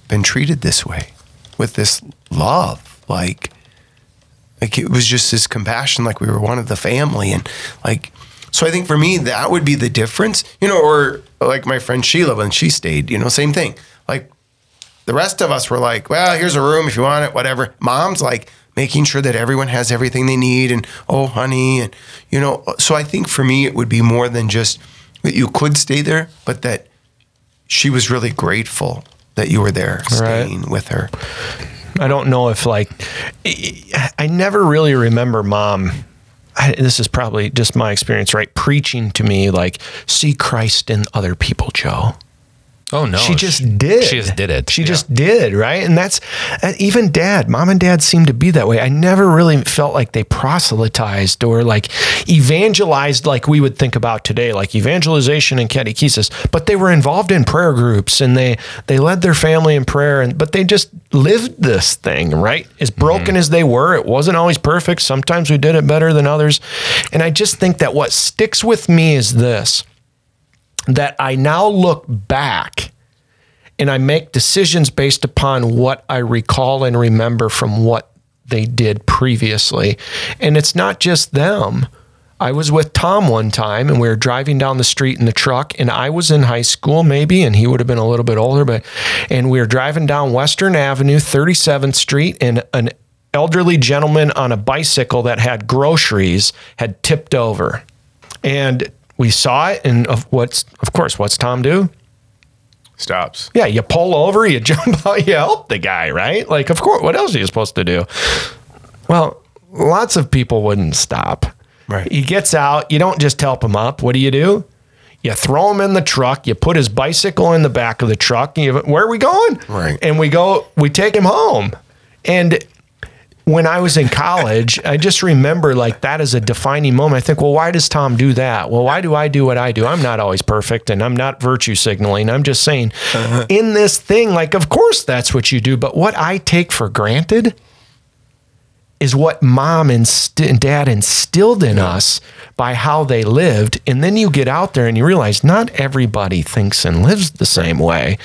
been treated this way with this love. Like, like it was just this compassion, like we were one of the family. And like, so I think for me, that would be the difference, you know, or like my friend Sheila when she stayed, you know, same thing. Like the rest of us were like, well, here's a room if you want it, whatever. Mom's like making sure that everyone has everything they need and, oh, honey. And, you know, so I think for me, it would be more than just that you could stay there, but that she was really grateful that you were there staying with her. I don't know if like I I never really remember mom. I, this is probably just my experience, right? Preaching to me like, see Christ in other people, Joe. Oh no, she just did. She just did it. She just did, right? And that's even dad, mom and dad seemed to be that way. I never really felt like they proselytized or like evangelized like we would think about today, like evangelization and catechesis. But they were involved in prayer groups and they they led their family in prayer and but they just lived this thing, right? As mm-hmm. broken as they were, it wasn't always perfect. Sometimes we did it better than others. And I just think that what sticks with me is this that I now look back and I make decisions based upon what I recall and remember from what they did previously. And it's not just them. I was with Tom one time and we were driving down the street in the truck and I was in high school maybe and he would have been a little bit older but and we were driving down Western Avenue 37th Street and an elderly gentleman on a bicycle that had groceries had tipped over. And we saw it and of what's of course what's Tom do? Stops. Yeah, you pull over, you jump out, you help the guy, right? Like, of course, what else are you supposed to do? Well, lots of people wouldn't stop. Right. He gets out, you don't just help him up. What do you do? You throw him in the truck, you put his bicycle in the back of the truck, and you, where are we going? Right. And we go, we take him home. And when I was in college, I just remember like that is a defining moment. I think, well, why does Tom do that? Well, why do I do what I do? I'm not always perfect and I'm not virtue signaling. I'm just saying uh-huh. in this thing, like, of course that's what you do. But what I take for granted is what mom and, st- and dad instilled in us by how they lived. And then you get out there and you realize not everybody thinks and lives the same way.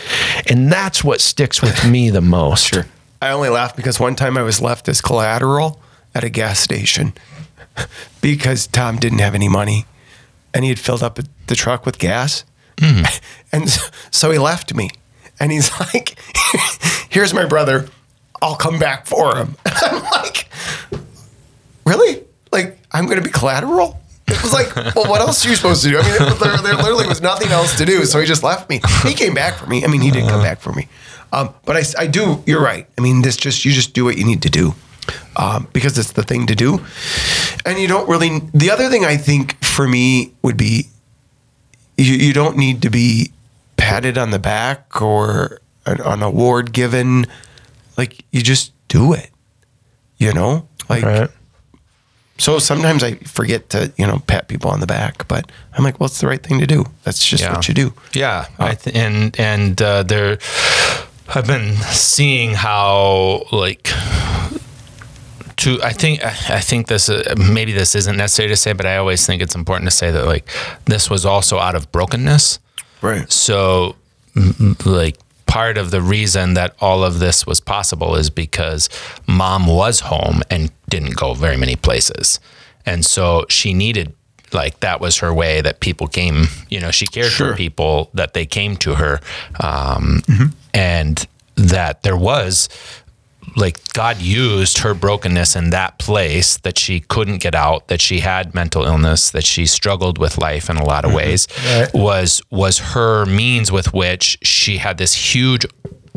And that's what sticks with me the most. Sure. I only laugh because one time I was left as collateral at a gas station because Tom didn't have any money and he had filled up the truck with gas. Hmm. And so- so he left me. And he's like, here's my brother. I'll come back for him. And I'm like, really? Like, I'm going to be collateral? It was like, well, what else are you supposed to do? I mean, there, there literally was nothing else to do. So he just left me. He came back for me. I mean, he did come uh-huh. back for me. Um, but I, I do, you're right. I mean, this just, you just do what you need to do um, because it's the thing to do. And you don't really, the other thing I think for me would be you, you don't need to be patted on the back or an, an award given. Like, you just do it, you know? Like, Right. So sometimes I forget to, you know, pat people on the back, but I'm like, well, it's the right thing to do. That's just Yeah. what you do. Yeah, I th- and and uh, there, I've been seeing how like. To, I think I think this uh, maybe this isn't necessary to say, but I always think it's important to say that like this was also out of brokenness. Right. So, like, part of the reason that all of this was possible is because mom was home and didn't go very many places. And so she needed, like, that was her way that people came, you know, she cared for people that they came to her. Um, And that there was, like God used her brokenness in that place that she couldn't get out, that she had mental illness, that she struggled with life in a lot of ways, was was her means with which she had this huge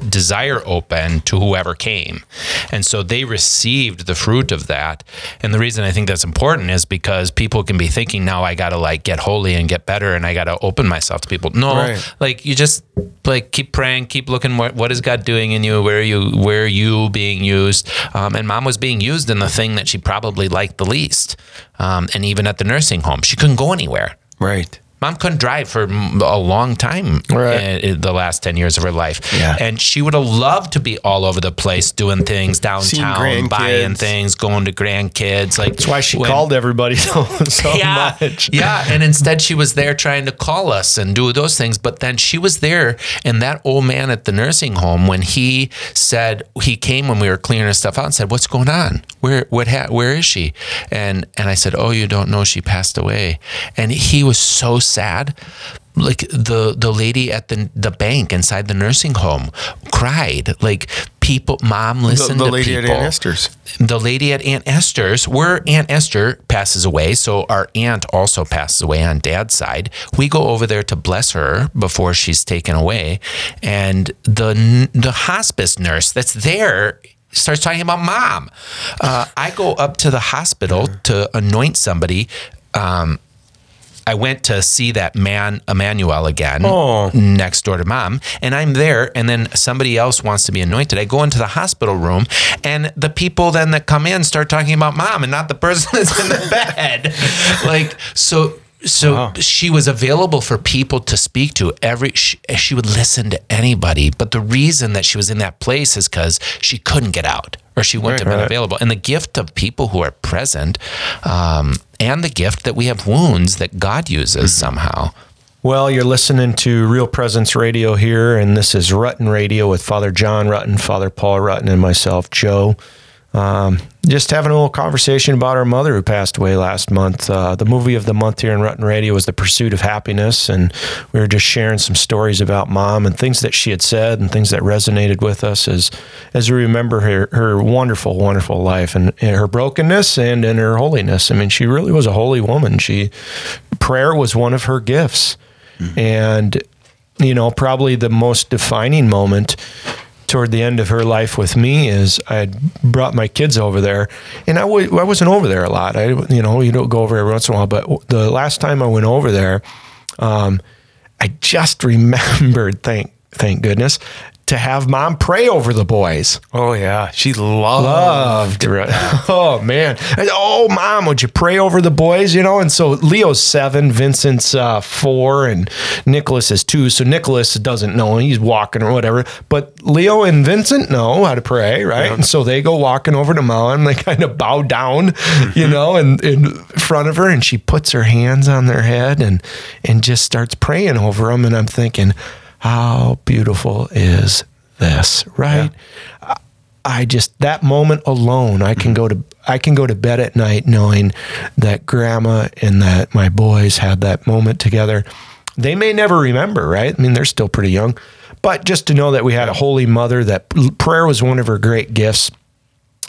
desire open to whoever came. And so they received the fruit of that. And the reason I think that's important is because people can be thinking now I got to like get holy and get better and I got to open myself to people. No, Right. like you just like keep praying, keep looking what what is God doing in you? Where are you where are you being used? Um, and mom was being used in the thing that she probably liked the least. Um, and even at the nursing home, she couldn't go anywhere. Right. Mom couldn't drive for a long time Right. in, the last 10 years of her life. Yeah. And she would have loved to be all over the place doing things downtown, buying things, going to grandkids. Like That's why she when- called everybody so, so yeah, much. yeah. And instead, she was there trying to call us and do those things. But then she was there, and that old man at the nursing home, when he said he came when we were clearing his stuff out and said, "What's going on? Where what ha- where is she?" And and I said, "Oh, you don't know she passed away." And he was so sad. Like the the lady at the the bank inside the nursing home cried. Like people, mom The, listened the to lady people at Aunt Esther's. the lady at Aunt Esther's, where Aunt Esther passes away, so our aunt also passes away on dad's side. We go over there to bless her before she's taken away, and the the hospice nurse that's there starts talking about mom. Uh, I go up to the hospital to anoint somebody. Um, I went to see that man Emmanuel again next door to mom, and I'm there, and then somebody else wants to be anointed. I go into the hospital room, and the people then that come in start talking about mom and not the person that's in the bed. Like so. So she was available for people to speak to every she, she would listen to anybody but the reason that she was in that place is cuz she couldn't get out or she wouldn't have been available and the gift of people who are present um, and the gift that we have wounds that God uses mm-hmm. somehow Well, you're listening to Real Presence Radio here, and this is Rutten Radio with Father John Rutten, Father Paul Rutten, and myself, Joe. Um, just having a little conversation about our mother who passed away last month. Uh, the movie of the month here in Rutten Radio was The Pursuit of Happyness, and we were just sharing some stories about mom and things that she had said and things that resonated with us as as we remember her her wonderful, wonderful life and, and her brokenness and in her holiness. I mean, she really was a holy woman. She prayer was one of her gifts. And, you know, probably the most defining moment toward the end of her life with me is I had brought my kids over there, and I w- I wasn't over there a lot. I, you know, you don't go over every once in a while, but the last time I went over there, um, I just remembered, thank thank goodness, to have mom pray over the boys. Oh yeah, she loved. Loved. Oh man. And, Oh mom, would you pray over the boys? You know, and so Leo's seven, Vincent's uh, four, and Nicholas is two. So Nicholas doesn't know he's walking or whatever, but Leo and Vincent know how to pray, right? And so they go walking over to mom. and They kind of bow down, you know, and in front of her, and she puts her hands on their head and and just starts praying over them. And I'm thinking, how beautiful is this, right? I just that moment alone, I can go to I can go to bed at night knowing that grandma and that my boys had that moment together. They may never remember, right? I mean, they're still pretty young, but just to know that we had a holy mother, that prayer was one of her great gifts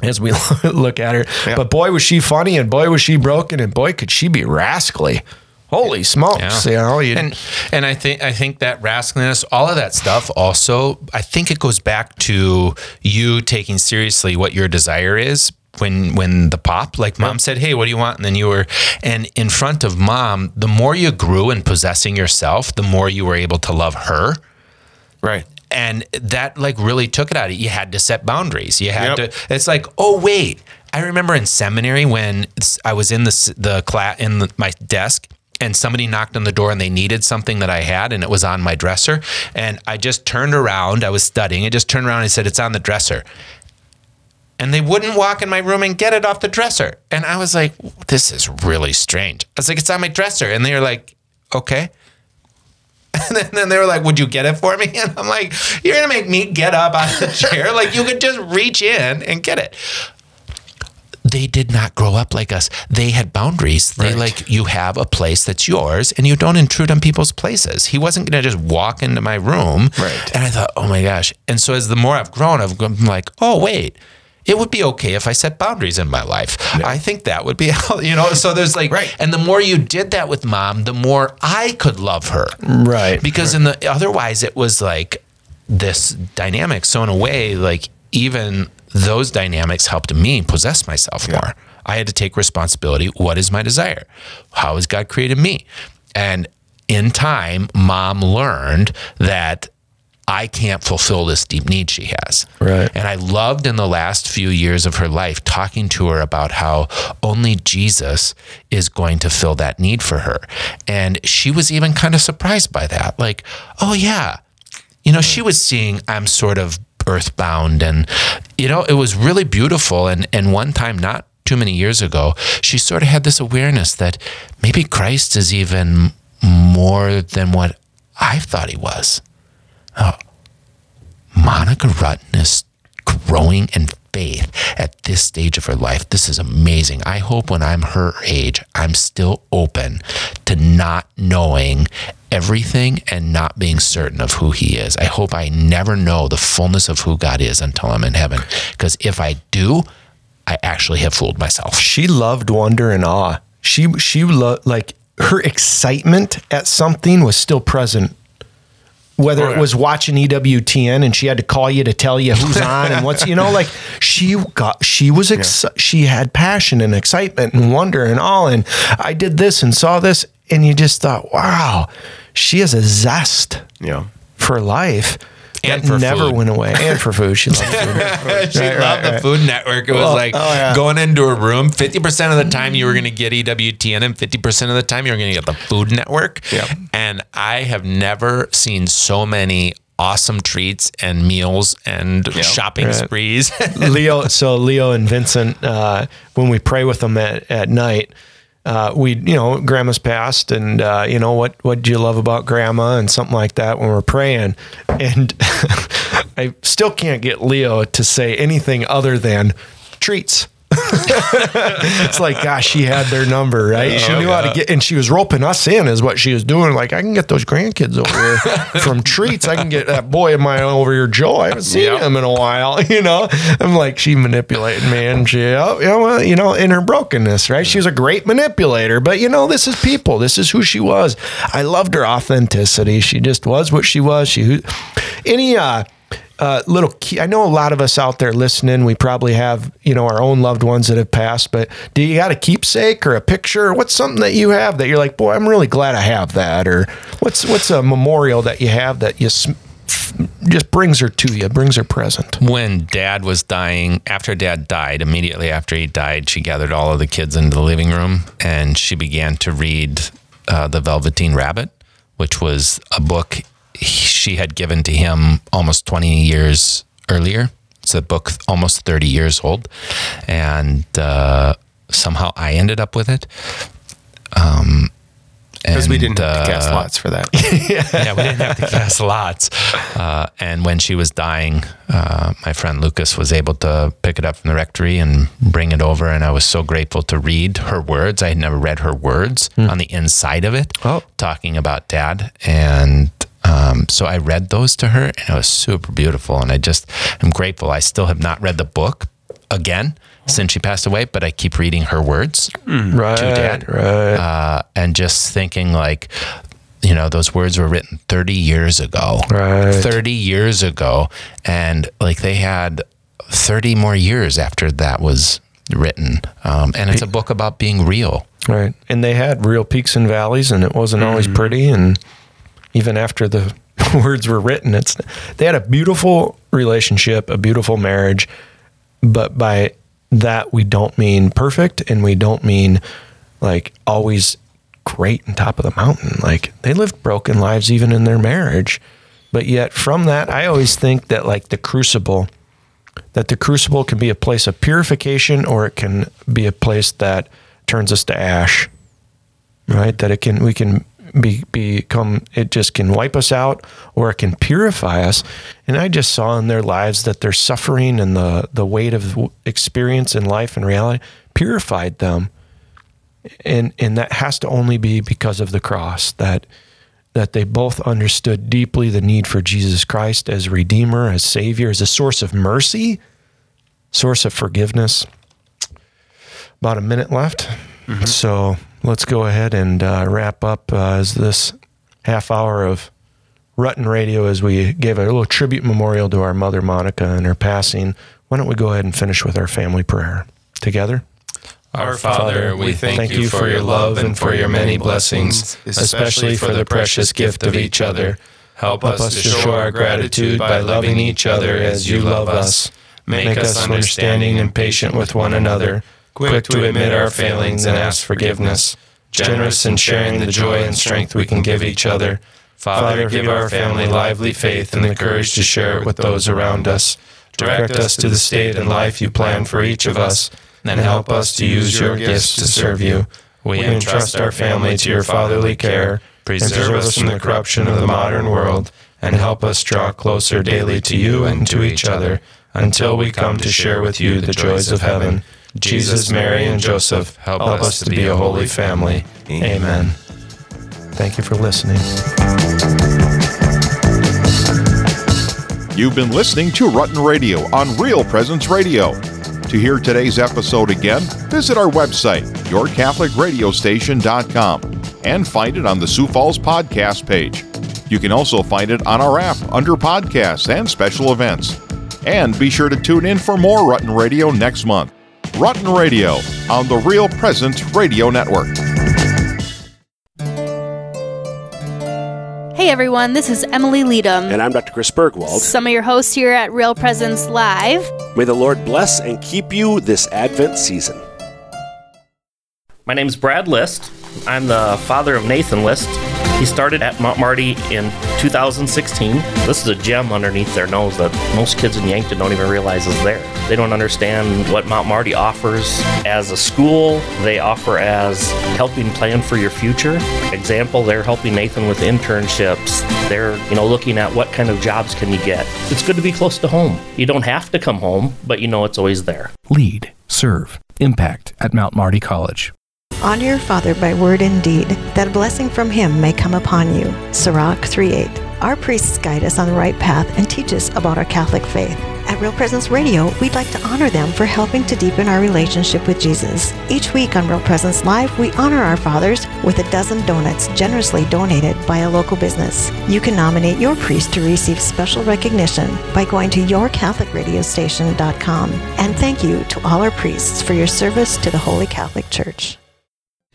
as we look at her. But boy, was she funny, and boy, was she broken, and boy, could she be rascally. Holy smokes! You know, you, and and I think I think that rascaliness, all of that stuff, also, I think it goes back to you taking seriously what your desire is. When when the pop, like mom said, "Hey, what do you want?" and then you were, and in front of mom, the more you grew in possessing yourself, the more you were able to love her. Right. and that like really took it out of you. You had to set boundaries. You had Yep. to. It's like, oh wait, I remember in seminary when I was in the the class in the, my desk. And somebody knocked on the door and they needed something that I had and it was on my dresser. And I just turned around. I was studying. I just turned around and said, It's on the dresser and they wouldn't walk in my room and get it off the dresser. And I was like, this is really strange. I was like, it's on my dresser. And they were like, okay. And then, they were like, would you get it for me? And I'm like, you're going to make me get up out of the chair? like, you could just reach in and get it. They did not grow up like us. They had boundaries. They like, you have a place that's yours and you don't intrude on people's places. He wasn't going to just walk into my room. Right. And I thought, oh my gosh. And so as the more I've grown, I've gone like, oh, wait, it would be okay if I set boundaries in my life. I think that would be, you know, so there's like, Right. and the more you did that with mom, the more I could love her. Right. Because in the, otherwise it was like this dynamic. So in a way, like even those dynamics helped me possess myself more. I had to take responsibility. What is my desire? How has God created me? And in time, mom learned that I can't fulfill this deep need she has. Right. And I loved in the last few years of her life talking to her about how only Jesus is going to fill that need for her. And she was even kind of surprised by that. Like, oh, yeah. You know, she was seeing I'm sort of earthbound and you know, it was really beautiful and and one time not too many years ago, she sort of had this awareness that maybe Christ is even more than what I thought he was. Oh, Monica Rutten is growing in faith at this stage of her life. This is amazing. I hope when I'm her age, I'm still open to not knowing everything and not being certain of who he is. I hope I never know the fullness of who God is until I'm in heaven. Because if I do, I actually have fooled myself. she loved wonder and awe. She she lo- like her excitement at something was still present. Whether it was watching EWTN and she had to call you to tell you who's on and what's you know like she got she was ex- she had passion and excitement and wonder and all and I did this and saw this and you just thought wow she has a zest Yeah. for life And that for never food. went away and for food she loved food. she loved the Food Network. It was like oh, yeah. going into a room. Fifty percent of the time you were going to get EWTN, and fifty percent of the time you were going to get the Food Network. Yep. And I have never seen so many awesome treats and meals and shopping Right. sprees. Leo, so Leo and Vincent, uh, when we pray with them at, at night, uh, we, you know, grandma's passed and, uh, you know, what, what do you love about grandma and something like that when we're praying. And I still can't get Leo to say anything other than treats. it's like, gosh, she had their number, right? she knew how to get, and she was roping us in, is what she was doing. Like, I can get those grandkids over here from treats. I can get that boy of mine over here, Joe. I haven't seen Yep. him in a while, you know? I'm like, she manipulated me, and she, oh, you know, well, you know, in her brokenness, right? She was a great manipulator, but you know, this is people. This is who she was. I loved her authenticity. She just was what she was. She, any, uh, uh, little key. I know a lot of us out there listening. We probably have you know our own loved ones that have passed. But do you got a keepsake or a picture? What's something that you have that you're like, boy, I'm really glad I have that. Or what's what's a memorial that you have that you sm- just brings her to you, brings her present. when dad was dying, after dad died, immediately after he died, she gathered all of the kids into the living room and she began to read uh, The Velveteen Rabbit, which was a book she had given to him almost 20 years earlier. It's a book almost 30 years old. And uh, somehow I ended up with it. Um, Because we didn't have to cast uh, lots for that. yeah, we didn't have to cast lots. Uh, and when she was dying, uh, my friend Lucas was able to pick it up from the rectory and bring it over. And I was so grateful to read her words. I had never read her words on the inside of it, Oh. talking about dad. And um, so I read those to her, and it was super beautiful. And I just am grateful. I still have not read the book again since she passed away, but I keep reading her words Right, to dad. right. Uh, and just thinking like, you know, those words were written 30 years ago. Right. 30 years ago. And like they had 30 more years after that was written. Um, and it's a book about being real. Right. And they had real peaks and valleys, and it wasn't always pretty. And even after the words were written. It's they had a beautiful relationship, a beautiful marriage, but by that we don't mean perfect and we don't mean like always great and top of the mountain. Like they lived broken lives even in their marriage. But yet from that I always think that like the crucible that the crucible can be a place of purification or it can be a place that turns us to ash. Right? That it can we can be become it just can wipe us out or it can purify us. And I just saw in their lives that their suffering and the the weight of experience in life and reality purified them. And and that has to only be because of the cross that that they both understood deeply the need for Jesus Christ as Redeemer, as Savior, as a source of mercy, source of forgiveness. About a minute left. Mm-hmm. So let's go ahead and uh, wrap up uh, as this half hour of Rutten Radio as we gave a little tribute memorial to our mother, Monica, and her passing. Why don't we go ahead and finish with our family prayer together? Our Father, we thank you for your love and for your many blessings, especially for the precious gift of each other. Help us to show our gratitude by loving each other as you love us. Make us understanding and patient with one another, quick to admit our failings and ask forgiveness, generous in sharing the joy and strength we can give each other. Father, give our family lively faith and the courage to share it with those around us. Direct us to the state and life you plan for each of us and help us to use your gifts to serve you. We entrust our family to your fatherly care, preserve us from the corruption of the modern world, and help us draw closer daily to you and to each other until we come to share with you the joys of heaven. Jesus, Mary, and Joseph, help us to be a holy family. Amen. Thank you for listening. You've been listening to Rutten Radio on Real Presence Radio. To hear today's episode again, visit our website, yourcatholicradiostation.com, and find it on the Sioux Falls podcast page. You can also find it on our app under podcasts and special events. And be sure to tune in for more Rutten Radio next month. Rutten Radio on the Real Presence Radio Network. Hey everyone, this is Emily Leadham. And I'm Dr. Chris Burgwald. Some of your hosts here at Real Presence Live. May the Lord bless and keep you this Advent season. My name is Brad List. I'm the father of Nathan List. He started at Mount Marty in 2016. This is a gem underneath their nose that most kids in Yankton don't even realize is there. They don't understand what Mount Marty offers as a school. They offer as helping plan for your future. Example, they're helping Nathan with internships. They're, you know, looking at what kind of jobs can you get. It's good to be close to home. You don't have to come home, but you know it's always there. Lead, serve, impact at Mount Marty College. Honor your father by word and deed, that a blessing from him may come upon you. Sirach 3.8. Our priests guide us on the right path and teach us about our Catholic faith. At Real Presence Radio, we'd like to honor them for helping to deepen our relationship with Jesus. Each week on Real Presence Live, we honor our fathers with a dozen donuts generously donated by a local business. You can nominate your priest to receive special recognition by going to yourcatholicradiostation.com. And thank you to all our priests for your service to the Holy Catholic Church.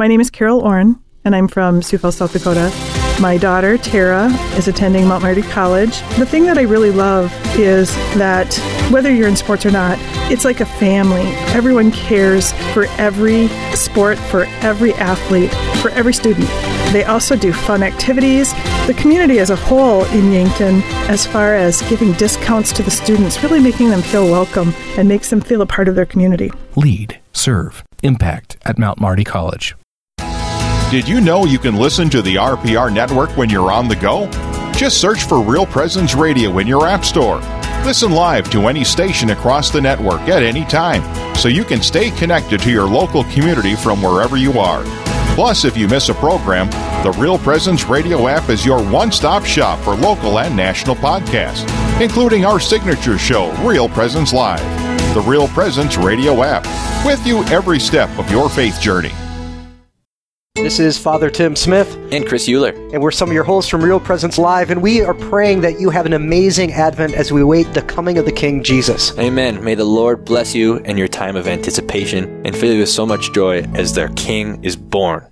My name is Carol Orn, and I'm from Sioux Falls, South Dakota. My daughter, Tara, is attending Mount Marty College. The thing that I really love is that whether you're in sports or not, it's like a family. Everyone cares for every sport, for every athlete, for every student. They also do fun activities. The community as a whole in Yankton, as far as giving discounts to the students, really making them feel welcome and makes them feel a part of their community. Lead, serve, impact at Mount Marty College. Did you know you can listen to the RPR network when you're on the go? Just search for Real Presence Radio in your App Store. Listen live to any station across the network at any time, so you can stay connected to your local community from wherever you are. Plus, if you miss a program, The Real Presence Radio app is your one stop shop for local and national podcasts, including our signature show, Real Presence Live. The Real Presence Radio app, with you every step of your faith journey. This is Father Tim Smith. And Chris Euler. And we're some of your hosts from Real Presence Live, and we are praying that you have an amazing Advent as we wait the coming of the King Jesus. Amen. May the Lord bless you in your time of anticipation and fill you with so much joy as their King is born.